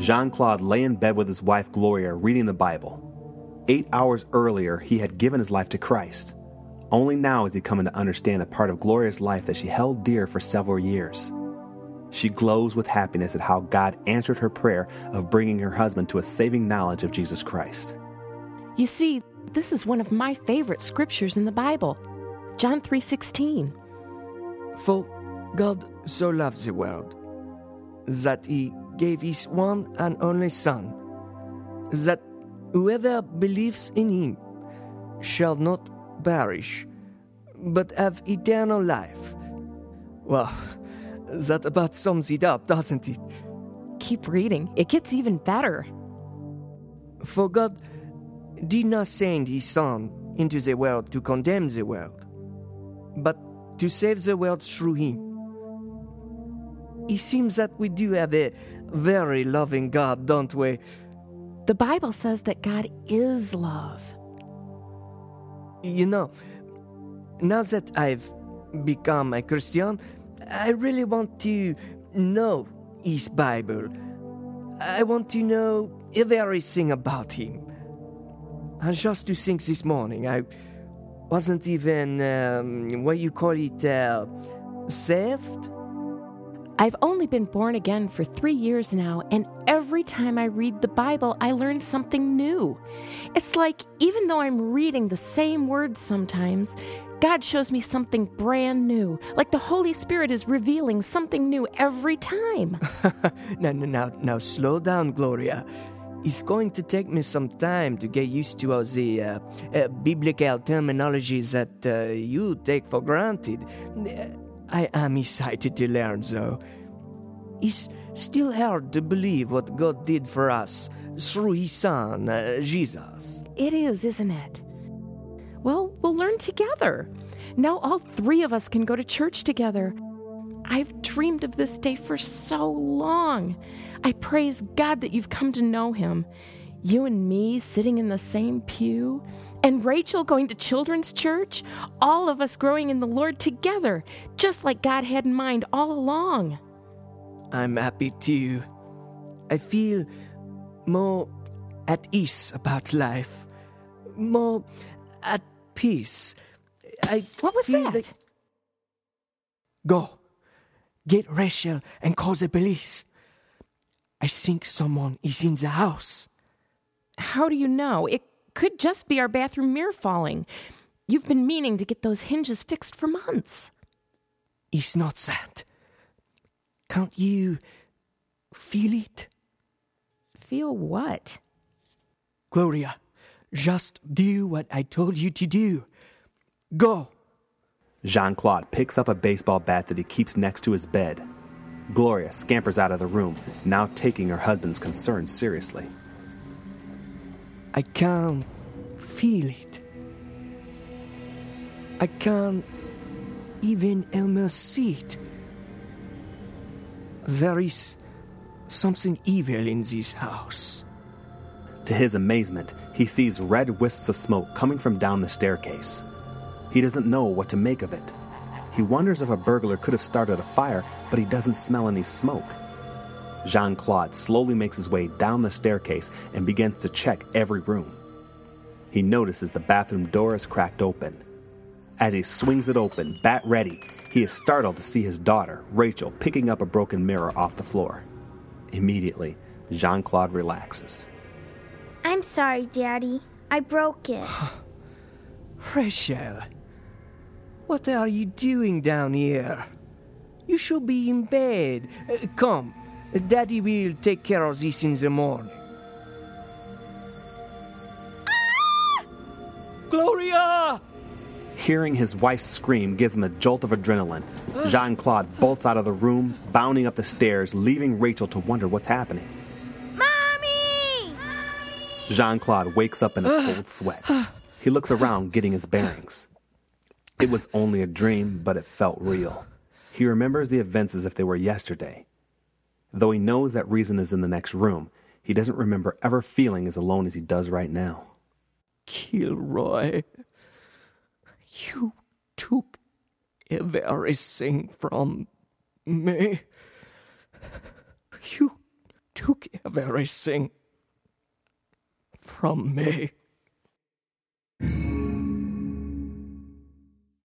Jean Claude lay in bed with his wife Gloria reading the Bible. Eight hours earlier, he had given his life to Christ. Only now is he coming to understand a part of Gloria's life that she held dear for several years. She glows with happiness at how God answered her prayer of bringing her husband to a saving knowledge of Jesus Christ. You see, this is one of my favorite scriptures in the Bible. John 3:16. For God so loved the world that he gave his one and only son that whoever believes in him shall not perish but have eternal life. Well, that about sums it up, doesn't it? Keep reading. It gets even better. For God did not send his Son into the world to condemn the world, but to save the world through him. It seems that we do have a very loving God, don't we? The Bible says that God is love. You know, now that I've become a Christian, I really want to know his Bible. I want to know everything about him. And just to think this morning, I wasn't even, um, what you call it, uh, saved? I've only been born again for three years now, and every time I read the Bible, I learn something new. It's like even though I'm reading the same words sometimes, God shows me something brand new, like the Holy Spirit is revealing something new every time. now, now, now, slow down, Gloria. It's going to take me some time to get used to all the uh, uh, biblical terminologies that uh, you take for granted. I am excited to learn, though. It's still hard to believe what God did for us through His Son, uh, Jesus. It is, isn't it? Well, we'll learn together. Now all three of us can go to church together. I've dreamed of this day for so long. I praise God that you've come to know Him. You and me sitting in the same pew, and Rachel going to children's church, all of us growing in the Lord together, just like God had in mind all along. I'm happy too. I feel more at ease about life, more at peace. I what was feel that? Go, get Rachel and call the police. I think someone is in the house. How do you know? It could just be our bathroom mirror falling. You've been meaning to get those hinges fixed for months. It's not that. Can't you feel it? Feel what? Gloria, just do what I told you to do. Go. Jean Claude picks up a baseball bat that he keeps next to his bed. Gloria scampers out of the room, now taking her husband's concerns seriously. I can't feel it. I can't even almost see it. There is something evil in this house. To his amazement, he sees red wisps of smoke coming from down the staircase. He doesn't know what to make of it. He wonders if a burglar could have started a fire, but he doesn't smell any smoke. Jean Claude slowly makes his way down the staircase and begins to check every room. He notices the bathroom door is cracked open. As he swings it open, bat ready, he is startled to see his daughter, Rachel, picking up a broken mirror off the floor. Immediately, Jean Claude relaxes. I'm sorry, Daddy. I broke it. Rachel, what are you doing down here? You should be in bed. Uh, come, Daddy will take care of this in the morning. Ah! Gloria! Hearing his wife's scream gives him a jolt of adrenaline. Jean Claude bolts out of the room, bounding up the stairs, leaving Rachel to wonder what's happening. Mommy! Jean Claude wakes up in a cold sweat. He looks around, getting his bearings. It was only a dream, but it felt real. He remembers the events as if they were yesterday. Though he knows that Rezin is in the next room, he doesn't remember ever feeling as alone as he does right now. Kilroy, you took everything from me. You took everything from me.